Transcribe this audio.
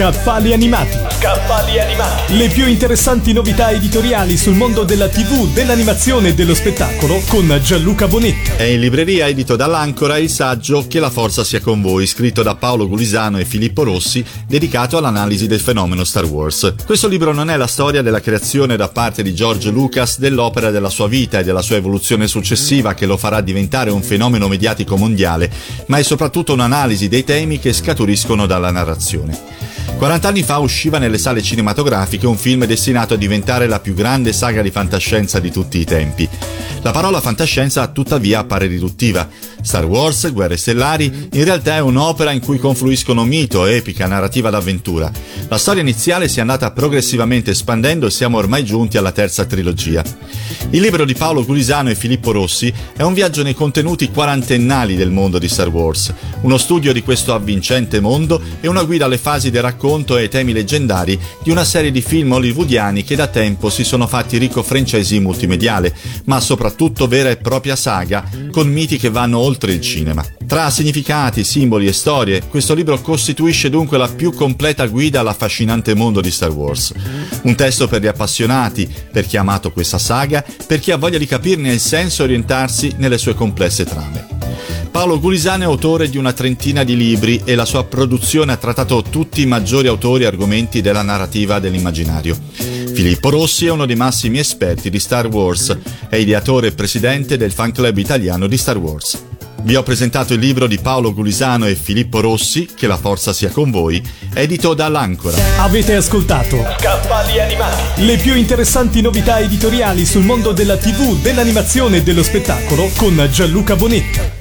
Scaffali animati. Scaffali animati. Le più interessanti novità editoriali sul mondo della TV, dell'animazione e dello spettacolo con Gianluca Bonetti. È in libreria edito dall'Ancora il saggio Che la forza sia con voi, scritto da Paolo Gulisano e Filippo Rossi, dedicato all'analisi del fenomeno Star Wars. Questo libro non è la storia della creazione da parte di George Lucas dell'opera della sua vita e della sua evoluzione successiva che lo farà diventare un fenomeno mediatico mondiale, ma è soprattutto un'analisi dei temi che scaturiscono dalla narrazione. 40 anni fa usciva nelle sale cinematografiche un film destinato a diventare la più grande saga di fantascienza di tutti i tempi. La parola fantascienza tuttavia appare riduttiva. Star Wars, Guerre Stellari, in realtà è un'opera in cui confluiscono mito, epica, narrativa d'avventura. La storia iniziale si è andata progressivamente espandendo e siamo ormai giunti alla terza trilogia. Il libro di Paolo Gulisano e Filippo Rossi è un viaggio nei contenuti quarantennali del mondo di Star Wars, uno studio di questo avvincente mondo e una guida alle fasi del racconto e ai temi leggendari di una serie di film hollywoodiani che da tempo si sono fatti ricco franchising multimediale, ma soprattutto vera e propria saga con miti che vanno oltre il cinema. Tra significati, simboli e storie, questo libro costituisce dunque la più completa guida all'affascinante mondo di Star Wars. Un testo per gli appassionati, per chi ha amato questa saga, per chi ha voglia di capirne il senso e orientarsi nelle sue complesse trame. Paolo Gulisano è autore di una trentina di libri e la sua produzione ha trattato tutti i maggiori autori e argomenti della narrativa dell'immaginario. Filippo Rossi è uno dei massimi esperti di Star Wars, è ideatore e presidente del fan club italiano di Star Wars. Vi ho presentato il libro di Paolo Gulisano e Filippo Rossi, Che la forza sia con voi, edito dall'Ancora. Avete ascoltato Scaffali animati. le più interessanti novità editoriali sul mondo della TV, dell'animazione e dello spettacolo con Gianluca Bonetti.